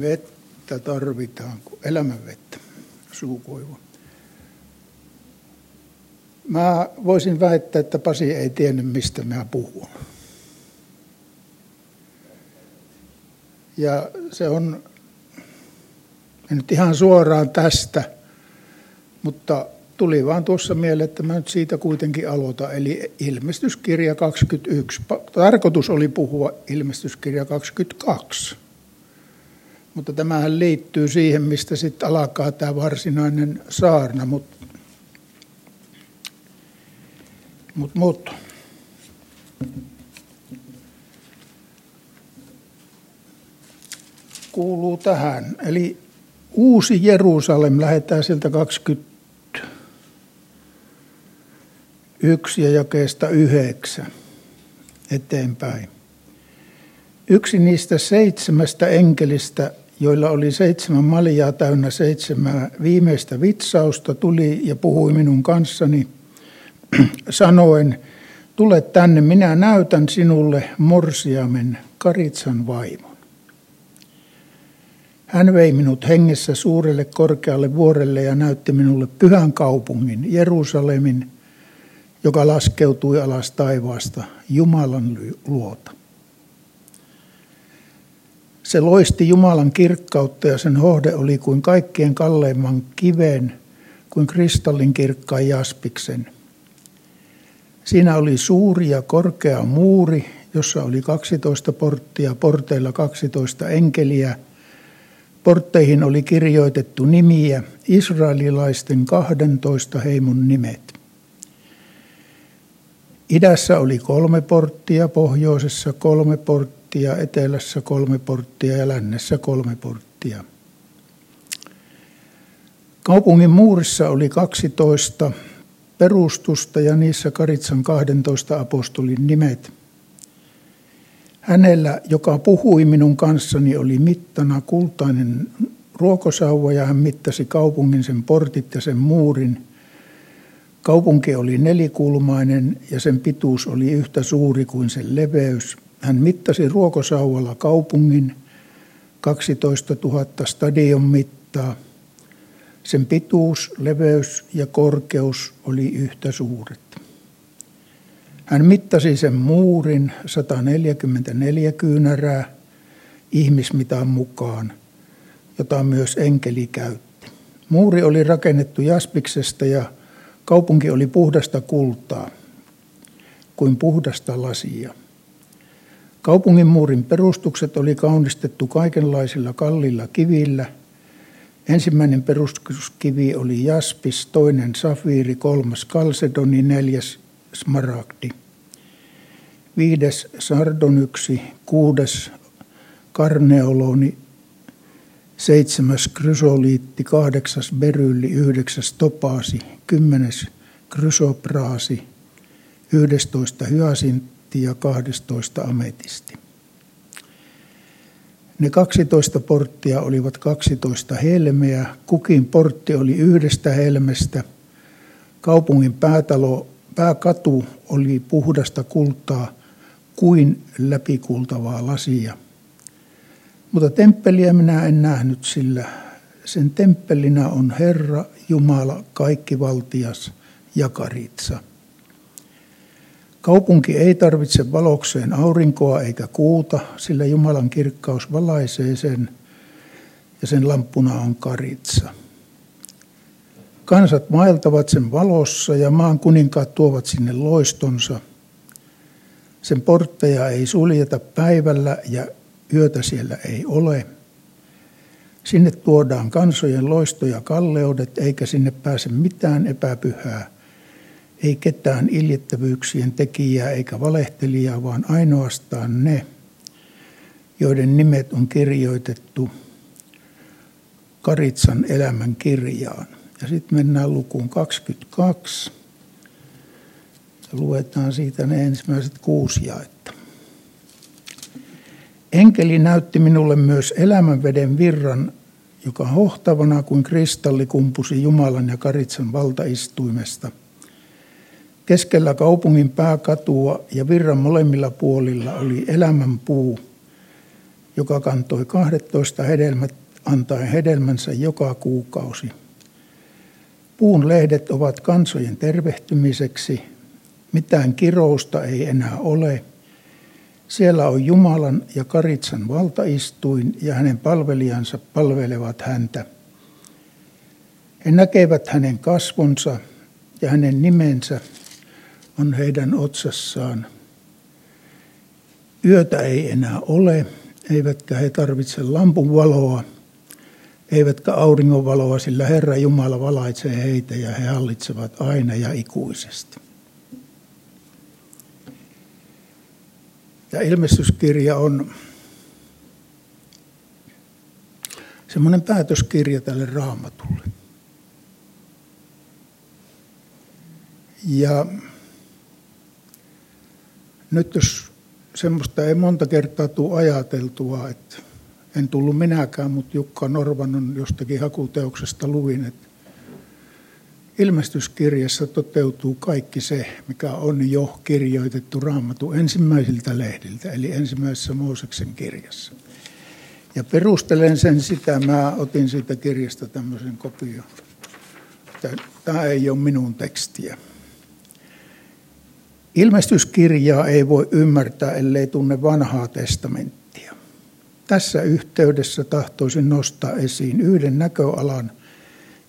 Vettä tarvitaan, elämän vettä, suukoivu. Mä voisin väittää, että Pasi ei tiennyt, mistä mä puhun. Ja se on nyt ihan suoraan tästä, mutta tuli vaan tuossa mieleen, että mä nyt siitä kuitenkin aloitan. Eli ilmestyskirja 21. Tarkoitus oli puhua ilmestyskirja 22. Mutta tämähän liittyy siihen, mistä sitten alkaa tämä varsinainen saarna. Mutta mut, mut. Kuuluu tähän. Eli uusi Jerusalem, lähetään sieltä 21 ja jakeesta 9 eteenpäin. Yksi niistä seitsemästä enkelistä, joilla oli seitsemän maljaa täynnä seitsemää viimeistä vitsausta, tuli ja puhui minun kanssani sanoen, tule tänne, minä näytän sinulle Morsiamen Karitsan vaimon. Hän vei minut hengessä suurelle korkealle vuorelle ja näytti minulle pyhän kaupungin, Jerusalemin, joka laskeutui alas taivaasta Jumalan luota. Se loisti Jumalan kirkkautta ja sen hohde oli kuin kaikkien kalleimman kiven, kuin kristallin kirkkaan jaspiksen. Siinä oli suuri ja korkea muuri, jossa oli 12 porttia, porteilla 12 enkeliä. Portteihin oli kirjoitettu nimiä, israelilaisten 12 heimon nimet. Idässä oli kolme porttia, pohjoisessa kolme porttia, etelässä kolme porttia ja lännessä kolme porttia. Kaupungin muurissa oli 12 perustusta ja niissä Karitsan 12 apostolin nimet. Hänellä, joka puhui minun kanssani, oli mittana kultainen ruokosauva ja hän mittasi kaupungin sen portit ja sen muurin – Kaupunki oli nelikulmainen ja sen pituus oli yhtä suuri kuin sen leveys. Hän mittasi ruokosauvalla kaupungin 12 000 stadion mittaa. Sen pituus, leveys ja korkeus oli yhtä suuret. Hän mittasi sen muurin 144 kyynärää ihmismitan mukaan, jota myös enkeli käytti. Muuri oli rakennettu jaspiksesta ja Kaupunki oli puhdasta kultaa, kuin puhdasta lasia. Kaupungin muurin perustukset oli kaunistettu kaikenlaisilla kallilla kivillä. Ensimmäinen perustuskivi oli jaspis, toinen safiiri, kolmas kalsedoni, neljäs smaragdi. Viides sardonyksi, kuudes karneoloni, seitsemäs krysoliitti, kahdeksas berylli, yhdeksäs topaasi, kymmenes krysopraasi, yhdestoista hyasintti ja kahdestoista ametisti. Ne 12 porttia olivat 12 helmeä, kukin portti oli yhdestä helmestä. Kaupungin päätalo, pääkatu oli puhdasta kultaa kuin läpikultavaa lasia – mutta temppeliä minä en nähnyt, sillä sen temppelinä on Herra Jumala kaikkivaltias ja karitsa. Kaupunki ei tarvitse valokseen aurinkoa eikä kuuta, sillä Jumalan kirkkaus valaisee sen ja sen lamppuna on karitsa. Kansat mailtavat sen valossa ja maan kuninkaat tuovat sinne loistonsa. Sen portteja ei suljeta päivällä ja yötä siellä ei ole. Sinne tuodaan kansojen loistoja kalleudet, eikä sinne pääse mitään epäpyhää, ei ketään iljettävyyksien tekijää eikä valehtelijaa, vaan ainoastaan ne, joiden nimet on kirjoitettu Karitsan elämän kirjaan. Ja sitten mennään lukuun 22. Ja luetaan siitä ne ensimmäiset kuusi jaetta. Enkeli näytti minulle myös elämänveden virran, joka hohtavana kuin kristalli kumpusi Jumalan ja Karitsan valtaistuimesta. Keskellä kaupungin pääkatua ja virran molemmilla puolilla oli elämän puu, joka kantoi 12 hedelmät antaen hedelmänsä joka kuukausi. Puun lehdet ovat kansojen tervehtymiseksi, mitään kirousta ei enää ole. Siellä on Jumalan ja Karitsan valtaistuin ja hänen palvelijansa palvelevat häntä. He näkevät hänen kasvonsa ja hänen nimensä on heidän otsassaan. Yötä ei enää ole, eivätkä he tarvitse lampun valoa, eivätkä auringonvaloa, sillä Herra Jumala valaitsee heitä ja he hallitsevat aina ja ikuisesti. Ja ilmestyskirja on semmoinen päätöskirja tälle raamatulle. Ja nyt jos semmoista ei monta kertaa tule ajateltua, että en tullut minäkään, mutta Jukka Norvanon jostakin hakuteoksesta luin, että ilmestyskirjassa toteutuu kaikki se, mikä on jo kirjoitettu raamattu ensimmäisiltä lehdiltä, eli ensimmäisessä Mooseksen kirjassa. Ja perustelen sen sitä, mä otin siitä kirjasta tämmöisen kopion. Tämä ei ole minun tekstiä. Ilmestyskirjaa ei voi ymmärtää, ellei tunne vanhaa testamenttia. Tässä yhteydessä tahtoisin nostaa esiin yhden näköalan,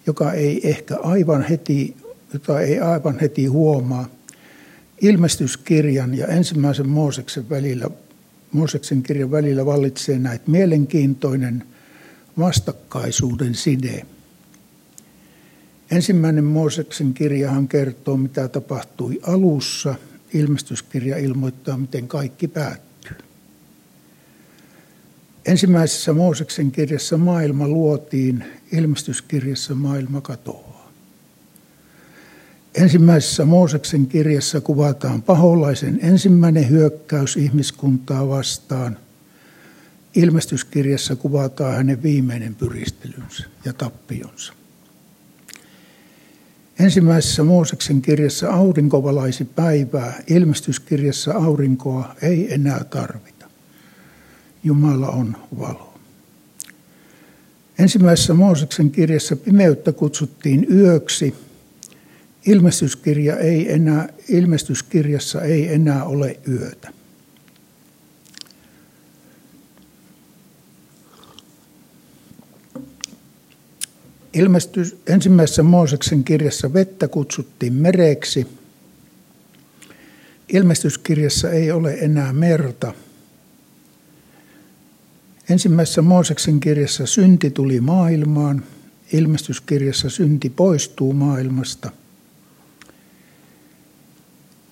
joka ei ehkä aivan heti, jota ei aivan heti huomaa. Ilmestyskirjan ja ensimmäisen Mooseksen välillä, Mooseksen kirjan välillä vallitsee näitä mielenkiintoinen vastakkaisuuden side. Ensimmäinen Mooseksen kirjahan kertoo, mitä tapahtui alussa – ilmestyskirja ilmoittaa, miten kaikki päättyy. Ensimmäisessä Mooseksen kirjassa maailma luotiin, ilmestyskirjassa maailma katoaa. Ensimmäisessä Mooseksen kirjassa kuvataan paholaisen ensimmäinen hyökkäys ihmiskuntaa vastaan. Ilmestyskirjassa kuvataan hänen viimeinen pyristelynsä ja tappionsa. Ensimmäisessä Mooseksen kirjassa aurinko valaisi päivää, ilmestyskirjassa aurinkoa ei enää tarvita. Jumala on valo. Ensimmäisessä Mooseksen kirjassa pimeyttä kutsuttiin yöksi. Ilmestyskirja ei enää, ilmestyskirjassa ei enää ole yötä. Ilmestys, ensimmäisessä Mooseksen kirjassa vettä kutsuttiin mereksi. Ilmestyskirjassa ei ole enää merta. Ensimmäisessä Mooseksen kirjassa synti tuli maailmaan. Ilmestyskirjassa synti poistuu maailmasta.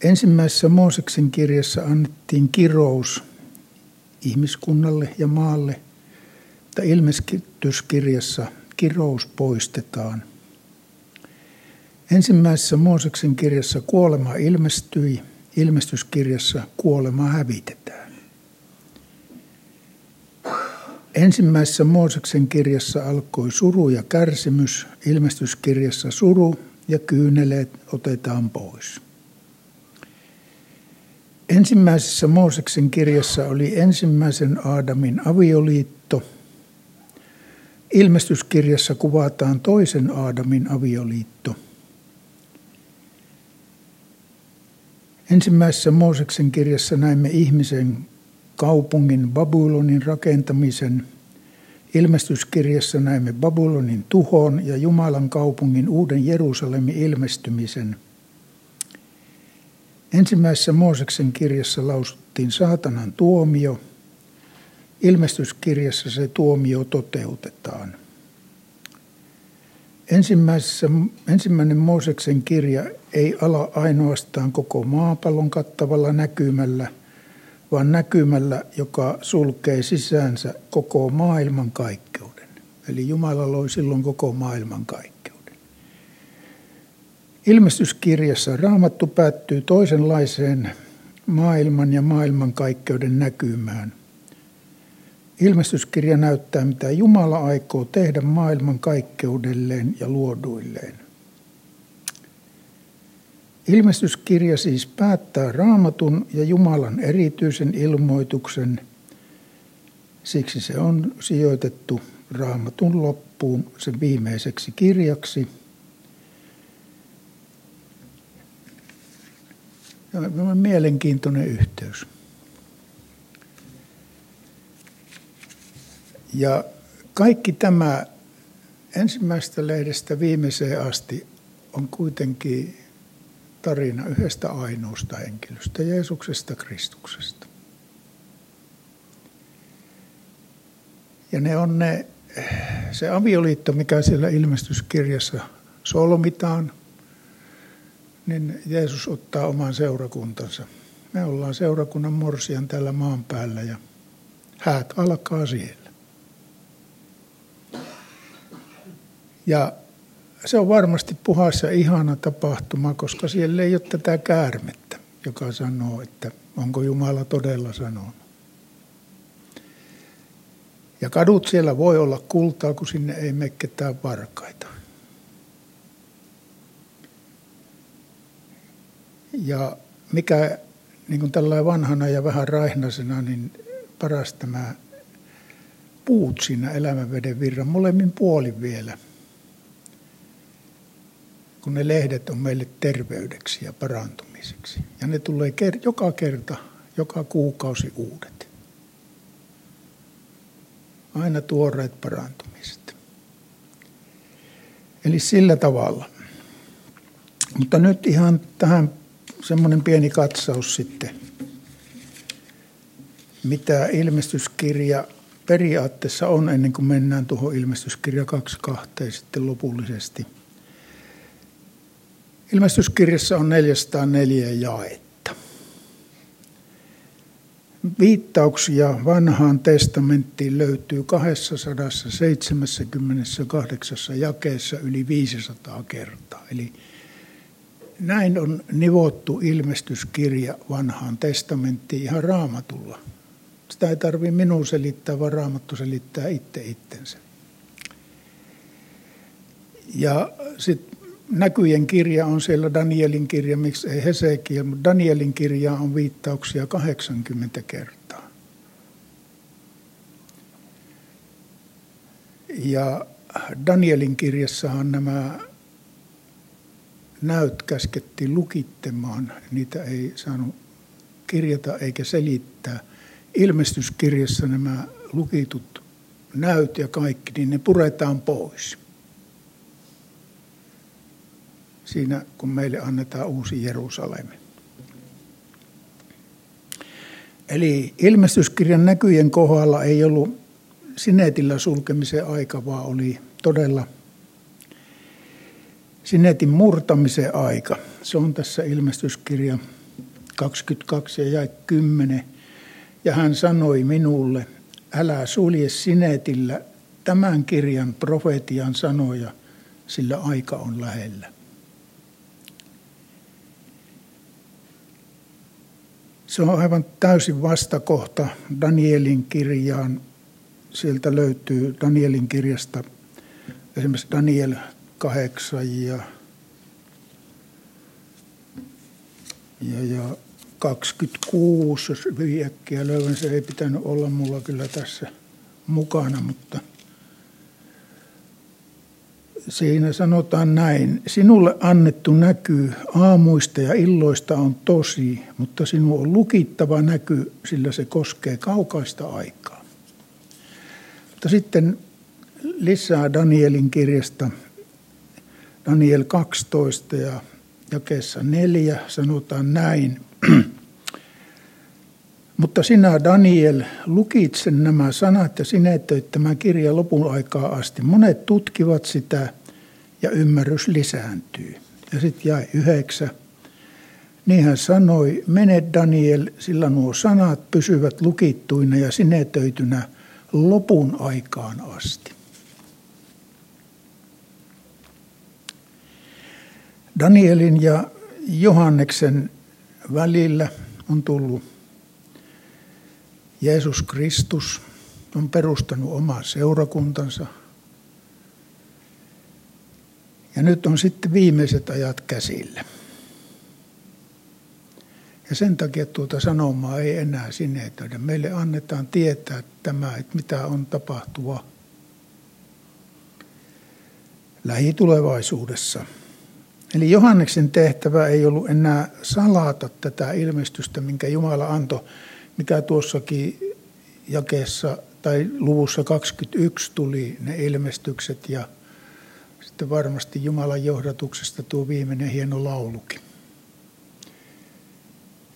Ensimmäisessä Mooseksen kirjassa annettiin kirous ihmiskunnalle ja maalle, mutta ilmestyskirjassa kirous poistetaan. Ensimmäisessä Mooseksen kirjassa kuolema ilmestyi, ilmestyskirjassa kuolema hävitetään. Ensimmäisessä Mooseksen kirjassa alkoi suru ja kärsimys, ilmestyskirjassa suru ja kyyneleet otetaan pois. Ensimmäisessä Mooseksen kirjassa oli ensimmäisen Aadamin avioliitto – Ilmestyskirjassa kuvataan toisen Aadamin avioliitto. Ensimmäisessä Mooseksen kirjassa näemme ihmisen kaupungin Babylonin rakentamisen. Ilmestyskirjassa näemme Babylonin tuhon ja Jumalan kaupungin uuden Jerusalemin ilmestymisen. Ensimmäisessä Mooseksen kirjassa lausuttiin saatanan tuomio – ilmestyskirjassa se tuomio toteutetaan. Ensimmäisessä, ensimmäinen Mooseksen kirja ei ala ainoastaan koko maapallon kattavalla näkymällä, vaan näkymällä, joka sulkee sisäänsä koko maailman kaikkeuden. Eli Jumala loi silloin koko maailman kaikkeuden. Ilmestyskirjassa raamattu päättyy toisenlaiseen maailman ja maailmankaikkeuden näkymään – Ilmestyskirja näyttää, mitä Jumala aikoo tehdä maailman kaikkeudelleen ja luoduilleen. Ilmestyskirja siis päättää raamatun ja Jumalan erityisen ilmoituksen. Siksi se on sijoitettu raamatun loppuun sen viimeiseksi kirjaksi. on mielenkiintoinen yhteys. Ja kaikki tämä ensimmäisestä lehdestä viimeiseen asti on kuitenkin tarina yhdestä ainoasta henkilöstä, Jeesuksesta Kristuksesta. Ja ne on ne, se avioliitto, mikä siellä ilmestyskirjassa solmitaan, niin Jeesus ottaa oman seurakuntansa. Me ollaan seurakunnan morsian tällä maan päällä ja häät alkaa siellä. Ja se on varmasti puhas ja ihana tapahtuma, koska siellä ei ole tätä käärmettä, joka sanoo, että onko Jumala todella sanonut. Ja kadut siellä voi olla kultaa, kun sinne ei mene ketään varkaita. Ja mikä niin kuin tällainen vanhana ja vähän raihnasena, niin paras tämä puut siinä elämänveden virran molemmin puolin vielä – kun ne lehdet on meille terveydeksi ja parantumiseksi. Ja ne tulee ker- joka kerta, joka kuukausi uudet. Aina tuoreet parantumiset. Eli sillä tavalla. Mutta nyt ihan tähän semmoinen pieni katsaus sitten, mitä ilmestyskirja periaatteessa on ennen kuin mennään tuohon ilmestyskirja 2.2 sitten lopullisesti – Ilmestyskirjassa on 404 jaetta. Viittauksia vanhaan testamenttiin löytyy 278 jakeessa yli 500 kertaa. Eli näin on nivottu ilmestyskirja vanhaan testamenttiin ihan raamatulla. Sitä ei tarvitse minun selittää, vaan raamattu selittää itse itsensä. Ja sitten näkyjen kirja on siellä Danielin kirja, miksi ei Hesekiel, mutta Danielin kirja on viittauksia 80 kertaa. Ja Danielin kirjassahan nämä näyt käskettiin lukittamaan, niitä ei saanut kirjata eikä selittää. Ilmestyskirjassa nämä lukitut näyt ja kaikki, niin ne puretaan pois siinä, kun meille annetaan uusi Jerusalemi. Eli ilmestyskirjan näkyjen kohdalla ei ollut sinetillä sulkemisen aika, vaan oli todella sinetin murtamisen aika. Se on tässä ilmestyskirja 22 ja jäi 10. Ja hän sanoi minulle, älä sulje sinetillä tämän kirjan profetian sanoja, sillä aika on lähellä. Se on aivan täysin vastakohta Danielin kirjaan. Sieltä löytyy Danielin kirjasta esimerkiksi Daniel 8 ja, ja, ja 26, jos äkkiä löydän, se ei pitänyt olla mulla kyllä tässä mukana, mutta – siinä sanotaan näin. Sinulle annettu näky aamuista ja illoista on tosi, mutta sinun on lukittava näky, sillä se koskee kaukaista aikaa. Mutta sitten lisää Danielin kirjasta, Daniel 12 ja jakeessa 4 sanotaan näin. Mutta sinä, Daniel, lukitse nämä sanat ja sinetöit tämän kirjan lopun aikaa asti. Monet tutkivat sitä ja ymmärrys lisääntyy. Ja sitten jäi yhdeksä. Niin hän sanoi, mene Daniel, sillä nuo sanat pysyvät lukittuina ja sinetöitynä lopun aikaan asti. Danielin ja Johanneksen välillä on tullut Jeesus Kristus, on perustanut omaa seurakuntansa – ja nyt on sitten viimeiset ajat käsillä. Ja sen takia tuota sanomaa ei enää sinetöidä. Meille annetaan tietää tämä, että mitä on tapahtuva lähitulevaisuudessa. Eli Johanneksen tehtävä ei ollut enää salata tätä ilmestystä, minkä Jumala antoi, mikä tuossakin jakeessa tai luvussa 21 tuli ne ilmestykset ja sitten varmasti Jumalan johdatuksesta tuo viimeinen hieno laulukin.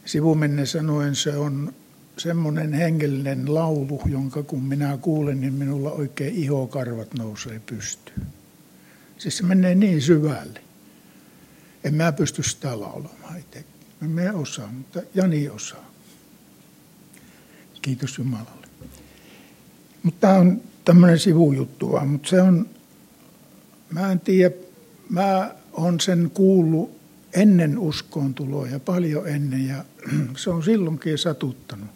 Sivumennen sanoen se on semmoinen hengellinen laulu, jonka kun minä kuulen, niin minulla oikein ihokarvat nousee pystyyn. Siis se menee niin syvälle. En mä pysty sitä laulamaan itse. Mä osaa, mutta Jani osaa. Kiitos Jumalalle. Mutta tämä on tämmöinen sivujuttu vaan, mutta se on, mä en tiedä, mä on sen kuullut ennen uskoon tuloa ja paljon ennen ja se on silloinkin satuttanut.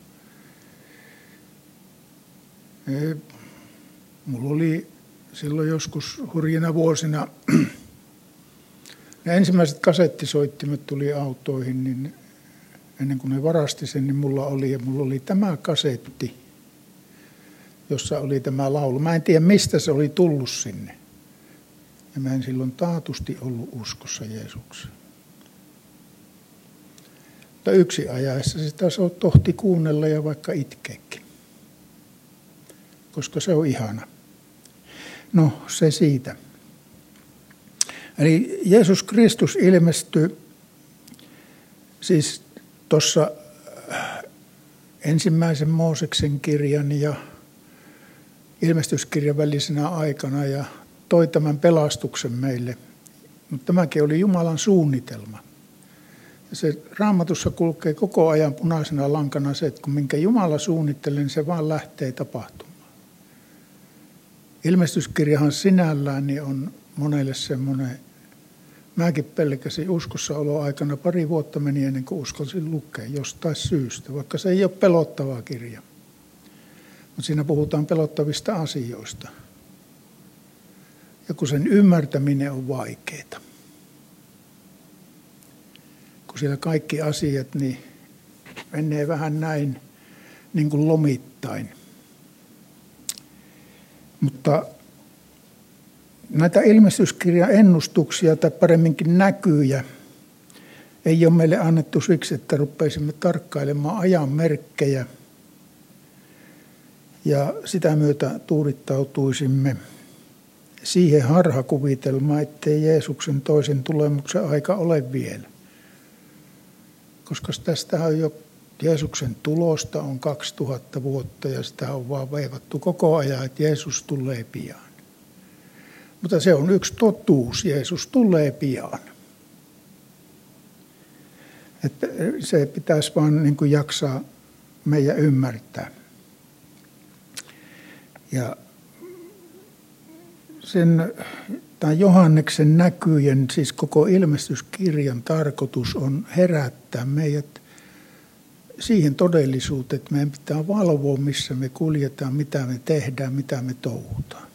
E, mulla oli silloin joskus hurjina vuosina, ne ensimmäiset kasettisoittimet tuli autoihin, niin ennen kuin ne varasti sen, niin mulla oli, ja mulla oli tämä kasetti, jossa oli tämä laulu. Mä en tiedä, mistä se oli tullut sinne. Ja mä en silloin taatusti ollut uskossa Jeesukseen. Mutta yksi ajaessa sitä tohti kuunnella ja vaikka itkeekin. Koska se on ihana. No, se siitä. Eli Jeesus Kristus ilmestyi siis tuossa äh, ensimmäisen Mooseksen kirjan ja ilmestyskirjan välisenä aikana ja toi tämän pelastuksen meille. Mutta tämäkin oli Jumalan suunnitelma. Ja se raamatussa kulkee koko ajan punaisena lankana se, että kun minkä Jumala suunnittelee, niin se vaan lähtee tapahtumaan. Ilmestyskirjahan sinällään niin on monelle semmoinen Mäkin pelkäsin aikana pari vuotta meni ennen kuin uskalsin lukea jostain syystä, vaikka se ei ole pelottava kirja. Mutta siinä puhutaan pelottavista asioista. Ja kun sen ymmärtäminen on vaikeaa. Kun siellä kaikki asiat niin menee vähän näin niin kuin lomittain. Mutta näitä ilmestyskirjan ennustuksia tai paremminkin näkyjä ei ole meille annettu siksi, että rupeisimme tarkkailemaan ajan merkkejä ja sitä myötä tuudittautuisimme siihen harhakuvitelmaan, ettei Jeesuksen toisen tulemuksen aika ole vielä. Koska tästä on jo Jeesuksen tulosta on 2000 vuotta ja sitä on vaan veivattu koko ajan, että Jeesus tulee pian. Mutta se on yksi totuus. Jeesus tulee pian. Että se pitäisi vaan niin kuin jaksaa meidän ymmärtää. Ja sen, tai Johanneksen näkyjen, siis koko ilmestyskirjan tarkoitus on herättää meidät siihen todellisuuteen, että meidän pitää valvoa, missä me kuljetaan, mitä me tehdään, mitä me touhutaan.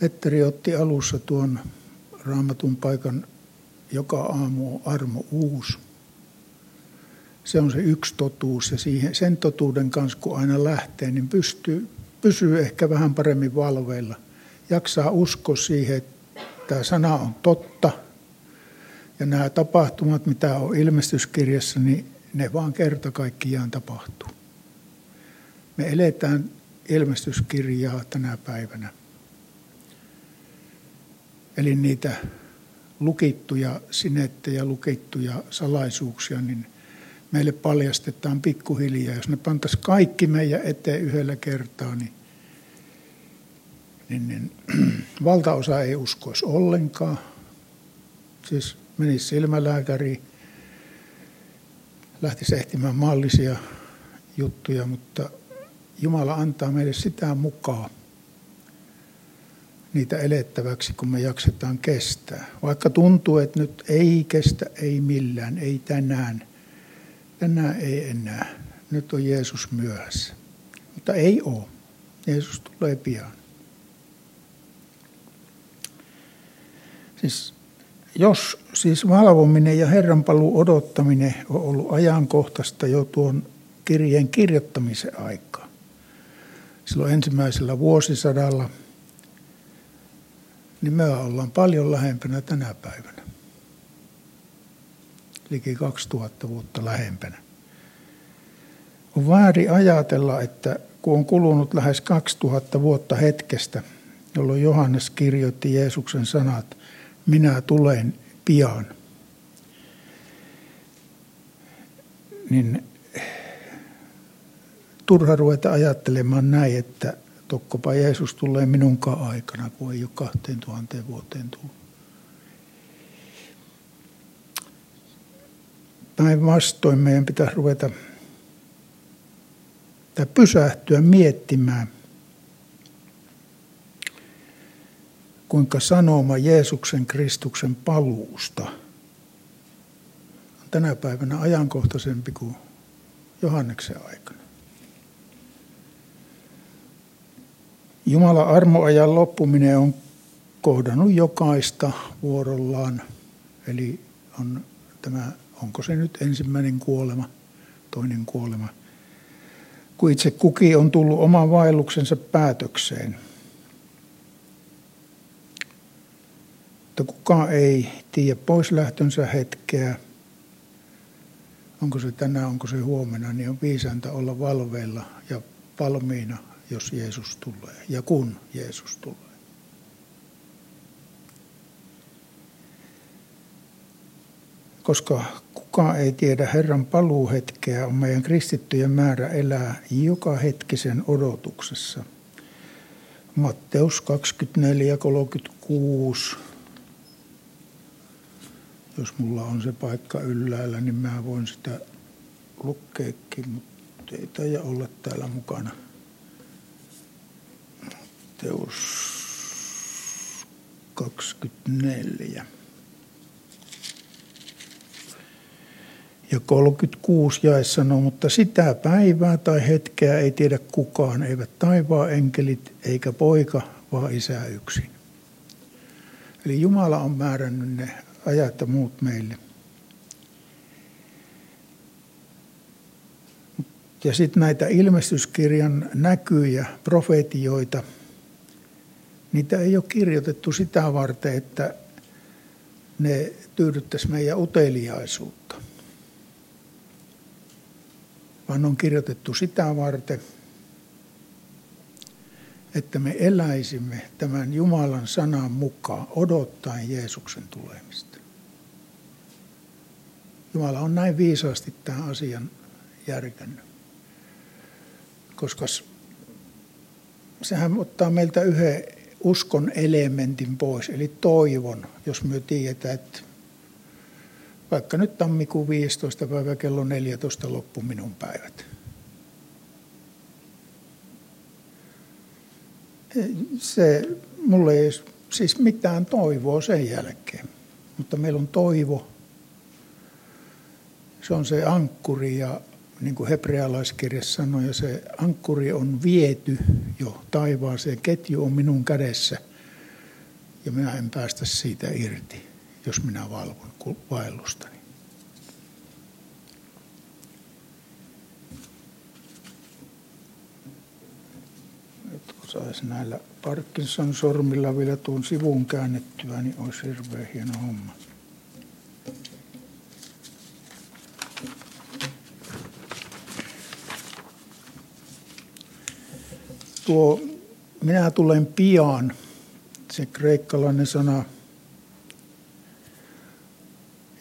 Petteri otti alussa tuon raamatun paikan joka aamu on armo uusi. Se on se yksi totuus ja siihen, sen totuuden kanssa kun aina lähtee, niin pystyy, pysyy ehkä vähän paremmin valveilla. Jaksaa uskoa siihen, että tämä sana on totta ja nämä tapahtumat, mitä on ilmestyskirjassa, niin ne vaan kerta kaikkiaan tapahtuu. Me eletään ilmestyskirjaa tänä päivänä. Eli niitä lukittuja sinettejä, lukittuja salaisuuksia, niin meille paljastetaan pikkuhiljaa. Jos ne pantaisiin kaikki meidän eteen yhdellä kertaa, niin, niin, niin valtaosa ei uskoisi ollenkaan. Siis menisi silmälääkäriin, lähtisi ehtimään maallisia juttuja, mutta Jumala antaa meille sitä mukaan, niitä elettäväksi, kun me jaksetaan kestää. Vaikka tuntuu, että nyt ei kestä, ei millään, ei tänään. Tänään ei enää. Nyt on Jeesus myöhässä. Mutta ei ole. Jeesus tulee pian. Siis jos siis valvominen ja Herran paluu odottaminen on ollut ajankohtaista jo tuon kirjeen kirjoittamisen aikaa, silloin ensimmäisellä vuosisadalla, niin me ollaan paljon lähempänä tänä päivänä. Liki 2000 vuotta lähempänä. On väärin ajatella, että kun on kulunut lähes 2000 vuotta hetkestä, jolloin Johannes kirjoitti Jeesuksen sanat, minä tulen pian, niin turha ruveta ajattelemaan näin, että tokkopa Jeesus tulee minunkaan aikana, kun ei ole kahteen tuhanteen vuoteen tullut. Päinvastoin meidän pitäisi ruveta tai pysähtyä miettimään, kuinka sanoma Jeesuksen Kristuksen paluusta on tänä päivänä ajankohtaisempi kuin Johanneksen aikana. Jumalan armoajan loppuminen on kohdannut jokaista vuorollaan. Eli on tämä, onko se nyt ensimmäinen kuolema, toinen kuolema. Kun itse kuki on tullut oman vaelluksensa päätökseen. Mutta kukaan ei tiedä poislähtönsä hetkeä. Onko se tänään, onko se huomenna, niin on viisäntä olla valveilla ja valmiina jos Jeesus tulee ja kun Jeesus tulee. Koska kukaan ei tiedä Herran paluuhetkeä, on meidän kristittyjen määrä elää joka hetkisen odotuksessa. Matteus 24, 36. Jos mulla on se paikka ylhäällä, niin mä voin sitä lukkeekin, mutta ei taida olla täällä mukana. Matteus 24. Ja 36 jae sanoo, mutta sitä päivää tai hetkeä ei tiedä kukaan, eivät taivaan enkelit eikä poika, vaan isä yksin. Eli Jumala on määrännyt ne ajat ja muut meille. Ja sitten näitä ilmestyskirjan näkyjä, profetioita – Niitä ei ole kirjoitettu sitä varten, että ne tyydyttäisi meidän uteliaisuutta, vaan on kirjoitettu sitä varten, että me eläisimme tämän Jumalan sanan mukaan odottaen Jeesuksen tulemista. Jumala on näin viisaasti tämän asian järkännyt, koska sehän ottaa meiltä yhden uskon elementin pois, eli toivon, jos me tiedetään, että vaikka nyt tammikuun 15. päivä kello 14 loppu minun päivät. Se, mulle ei siis mitään toivoa sen jälkeen, mutta meillä on toivo. Se on se ankkuri ja niin kuin hebrealaiskirja sanoi, ja se ankkuri on viety jo taivaaseen, ketju on minun kädessä, ja minä en päästä siitä irti, jos minä valvon vaellustani. kun saisi näillä Parkinson-sormilla vielä tuon sivun käännettyä, niin olisi hirveän hieno homma. tuo minä tulen pian, se kreikkalainen sana,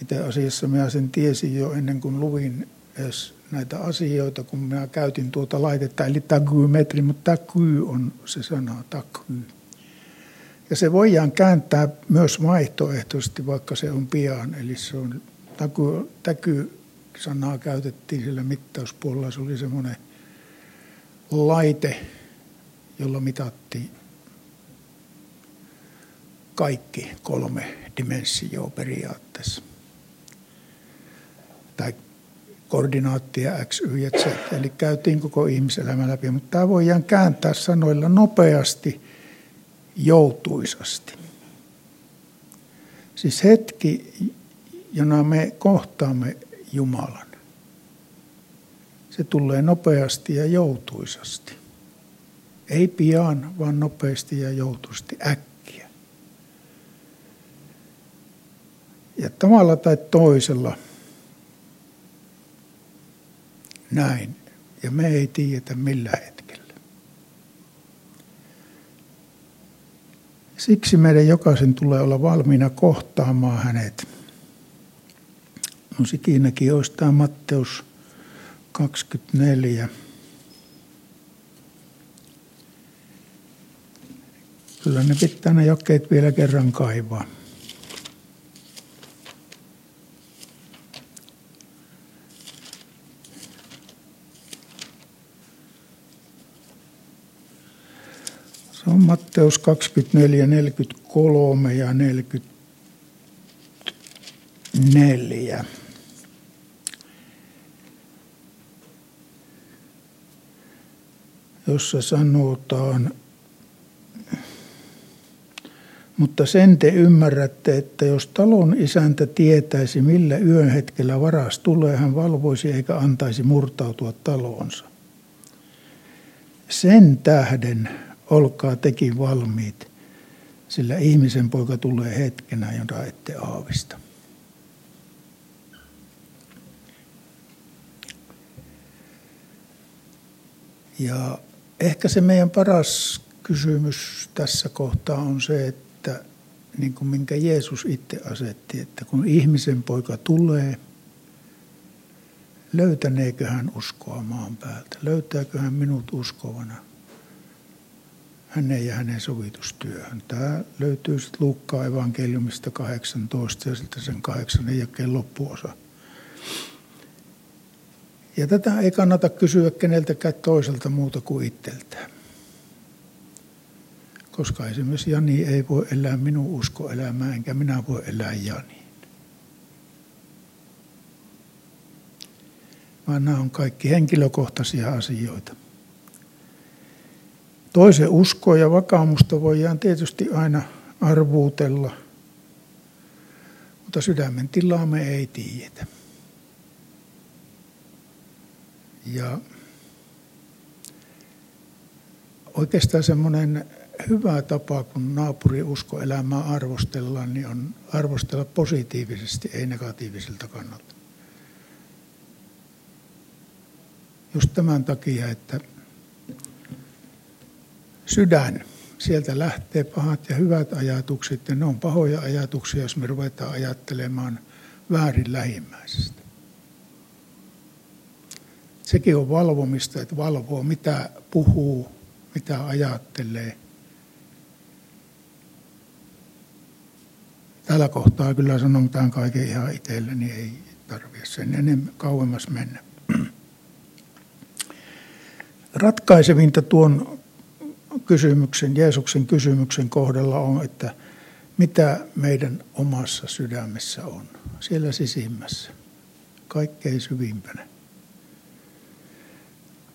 itse asiassa minä sen tiesin jo ennen kuin luvin edes näitä asioita, kun minä käytin tuota laitetta, eli takymetri, mutta taky on se sana, taky. Ja se voidaan kääntää myös vaihtoehtoisesti, vaikka se on pian, eli se on taky sanaa käytettiin sillä mittauspuolella, se oli semmoinen laite, jolla mitattiin kaikki kolme dimensioa periaatteessa. Tai koordinaattia X, Y ja Z. Eli käytiin koko ihmiselämä läpi, mutta tämä voidaan kääntää sanoilla nopeasti, joutuisasti. Siis hetki, jona me kohtaamme Jumalan. Se tulee nopeasti ja joutuisasti. Ei pian, vaan nopeasti ja joutuisesti äkkiä. Ja tavalla tai toisella näin. Ja me ei tiedetä millä hetkellä. Siksi meidän jokaisen tulee olla valmiina kohtaamaan hänet. No sikinäkin tämä Matteus 24. Kyllä ne pitää ne jakeet vielä kerran kaivaa. Se on Matteus 24, 43 ja 44. jossa sanotaan, mutta sen te ymmärrätte, että jos talon isäntä tietäisi, millä yön hetkellä varas tulee, hän valvoisi eikä antaisi murtautua taloonsa. Sen tähden olkaa tekin valmiit, sillä ihmisen poika tulee hetkenä, jota ette aavista. Ja ehkä se meidän paras kysymys tässä kohtaa on se, että niin kuin minkä Jeesus itse asetti, että kun ihmisen poika tulee, löytäneekö hän uskoa maan päältä? Löytääkö hän minut uskovana hänen ja hänen sovitustyöhön? Tämä löytyy sitten Luukkaa evankeliumista 18 ja sitten sen kahdeksan jakeen loppuosa. Ja tätä ei kannata kysyä keneltäkään toiselta muuta kuin itseltään. Koska esimerkiksi Jani ei voi elää minun uskoelämää, enkä minä voi elää Janiin. Vaan nämä on kaikki henkilökohtaisia asioita. Toisen uskoa ja vakaumusta voidaan tietysti aina arvuutella, mutta sydämen tilaa me ei tiedetä. Ja oikeastaan semmoinen hyvä tapa, kun naapuri uskoelämää arvostellaan, niin on arvostella positiivisesti, ei negatiiviselta kannalta. Just tämän takia, että sydän, sieltä lähtee pahat ja hyvät ajatukset, ja ne on pahoja ajatuksia, jos me ruvetaan ajattelemaan väärin lähimmäisestä. Sekin on valvomista, että valvoo mitä puhuu, mitä ajattelee. Tällä kohtaa kyllä sanon tämän kaiken ihan itselle, niin ei tarvitse sen enemmän kauemmas mennä. Ratkaisevinta tuon kysymyksen, Jeesuksen kysymyksen kohdalla on, että mitä meidän omassa sydämessä on, siellä sisimmässä, kaikkein syvimpänä.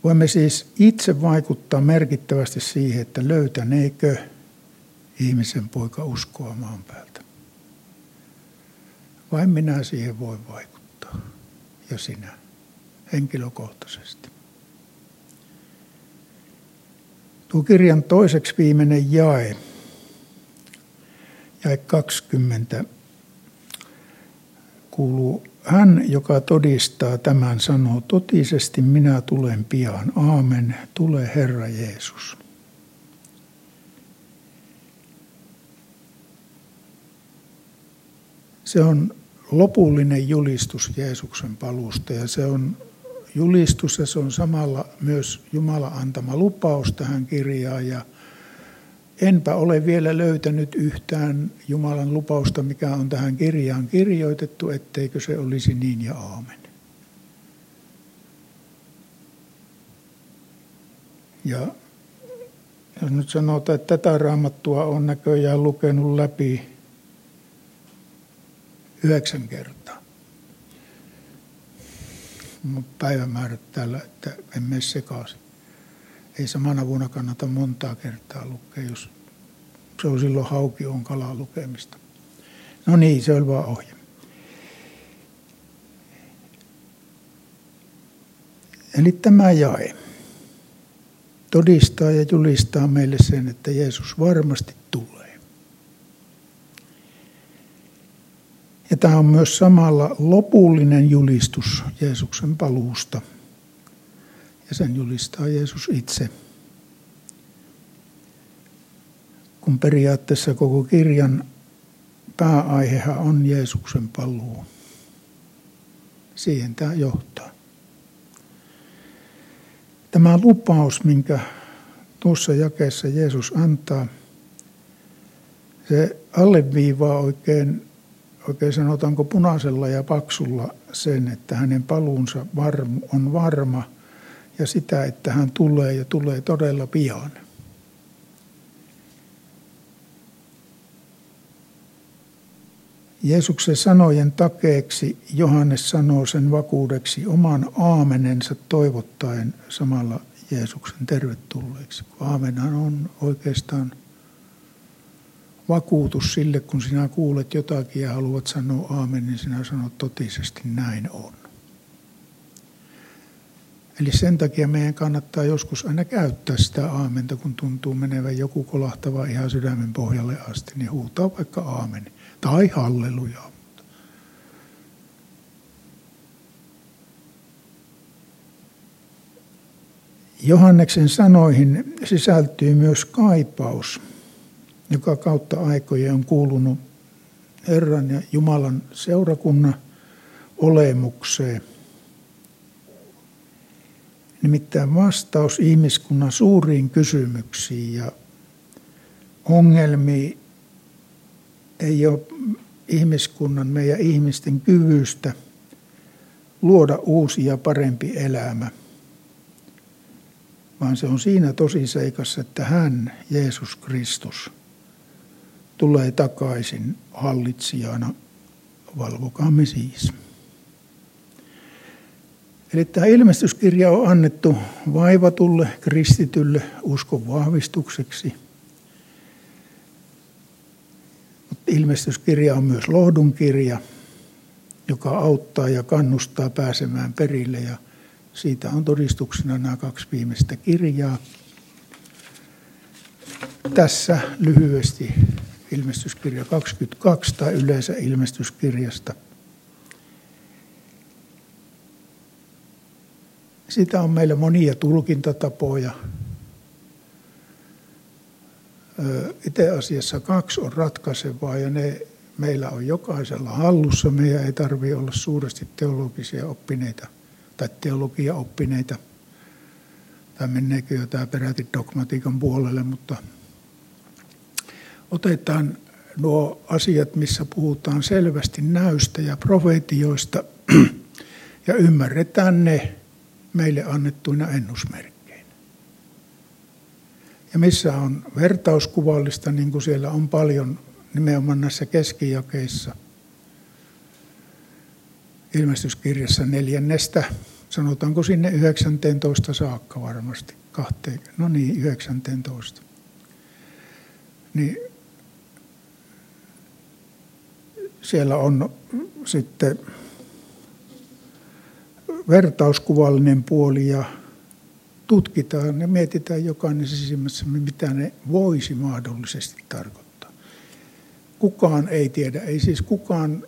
Voimme siis itse vaikuttaa merkittävästi siihen, että löytäneekö ihmisen poika uskoa maan päältä. Vain minä siihen voin vaikuttaa ja sinä henkilökohtaisesti. Tuo kirjan toiseksi viimeinen jae, jae 20, kuuluu hän, joka todistaa tämän, sanoo, totisesti minä tulen pian. Aamen, tule Herra Jeesus. Se on lopullinen julistus Jeesuksen paluusta ja se on julistus ja se on samalla myös Jumala antama lupaus tähän kirjaan ja – enpä ole vielä löytänyt yhtään Jumalan lupausta, mikä on tähän kirjaan kirjoitettu, etteikö se olisi niin ja aamen. Ja jos nyt sanotaan, että tätä raamattua on näköjään lukenut läpi yhdeksän kertaa. Päivämäärät täällä, että en mene sekaisin ei samana vuonna kannata montaa kertaa lukea, jos se on silloin hauki on kalaa lukemista. No niin, se oli vaan ohje. Eli tämä jae todistaa ja julistaa meille sen, että Jeesus varmasti tulee. Ja tämä on myös samalla lopullinen julistus Jeesuksen paluusta. Ja sen julistaa Jeesus itse. Kun periaatteessa koko kirjan pääaihehan on Jeesuksen paluu. Siihen tämä johtaa. Tämä lupaus, minkä tuossa jakeessa Jeesus antaa, se alleviivaa oikein, oikein sanotaanko punaisella ja paksulla sen, että hänen paluunsa on varma ja sitä, että hän tulee ja tulee todella pian. Jeesuksen sanojen takeeksi Johannes sanoo sen vakuudeksi oman aamenensa toivottaen samalla Jeesuksen tervetulleeksi. Aamenhan on oikeastaan vakuutus sille, kun sinä kuulet jotakin ja haluat sanoa aamen, niin sinä sanot totisesti näin on. Eli sen takia meidän kannattaa joskus aina käyttää sitä aamenta, kun tuntuu menevän joku kolahtava ihan sydämen pohjalle asti, niin huutaa vaikka aamen tai halleluja. Johanneksen sanoihin sisältyy myös kaipaus, joka kautta aikojen on kuulunut Herran ja Jumalan seurakunnan olemukseen. Nimittäin vastaus ihmiskunnan suuriin kysymyksiin ja ongelmiin ei ole ihmiskunnan, meidän ihmisten kyvystä luoda uusi ja parempi elämä, vaan se on siinä tosiseikassa, että hän, Jeesus Kristus, tulee takaisin hallitsijana. Valvokaamme siis. Eli tämä ilmestyskirja on annettu vaivatulle kristitylle uskon vahvistukseksi – ilmestyskirja on myös lohdun kirja, joka auttaa ja kannustaa pääsemään perille ja siitä on todistuksena nämä kaksi viimeistä kirjaa. Tässä lyhyesti ilmestyskirja 22 tai yleensä ilmestyskirjasta. Sitä on meillä monia tulkintatapoja itse asiassa kaksi on ratkaisevaa ja ne meillä on jokaisella hallussa. Meidän ei tarvitse olla suuresti teologisia oppineita tai teologia-oppineita. Tai menneekö jo tämä peräti dogmatiikan puolelle, mutta otetaan nuo asiat, missä puhutaan selvästi näystä ja profeetioista ja ymmärretään ne meille annettuina ennusmerkkeinä ja missä on vertauskuvallista, niin kuin siellä on paljon nimenomaan näissä keskijakeissa. Ilmestyskirjassa neljännestä, sanotaanko sinne 19 saakka varmasti, kahteen, no niin, 19. Niin siellä on sitten vertauskuvallinen puoli ja tutkitaan ja mietitään jokainen sisimmässä, mitä ne voisi mahdollisesti tarkoittaa. Kukaan ei tiedä, ei siis kukaan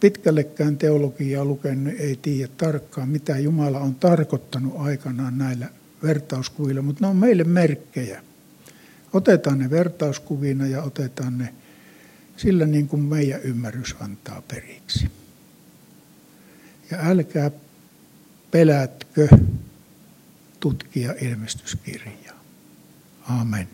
pitkällekään teologiaa lukenut ei tiedä tarkkaan, mitä Jumala on tarkoittanut aikanaan näillä vertauskuvilla, mutta ne on meille merkkejä. Otetaan ne vertauskuvina ja otetaan ne sillä niin kuin meidän ymmärrys antaa periksi. Ja älkää pelätkö tutkia ilmestyskirjaa. Amen.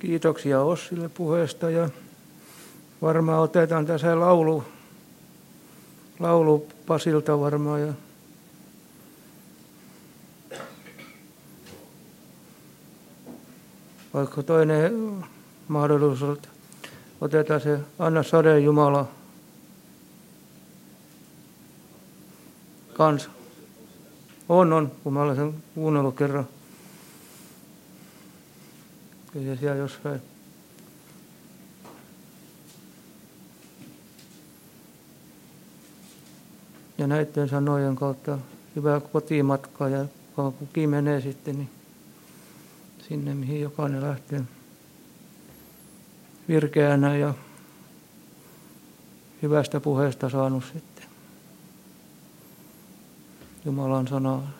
Kiitoksia Ossille puheesta ja varmaan otetaan tässä laulu, laulu Pasilta varmaan ja vaikka toinen mahdollisuus, otetaan se Anna Sade Jumala kanssa. On, on, kun mä olen sen kuunnellut kerran. Kyllä se siellä jossain. Ja näiden sanojen kautta hyvää kotimatkaa ja kukin menee sitten niin sinne, mihin jokainen lähtee virkeänä ja hyvästä puheesta saanut sitten Jumalan sanaa.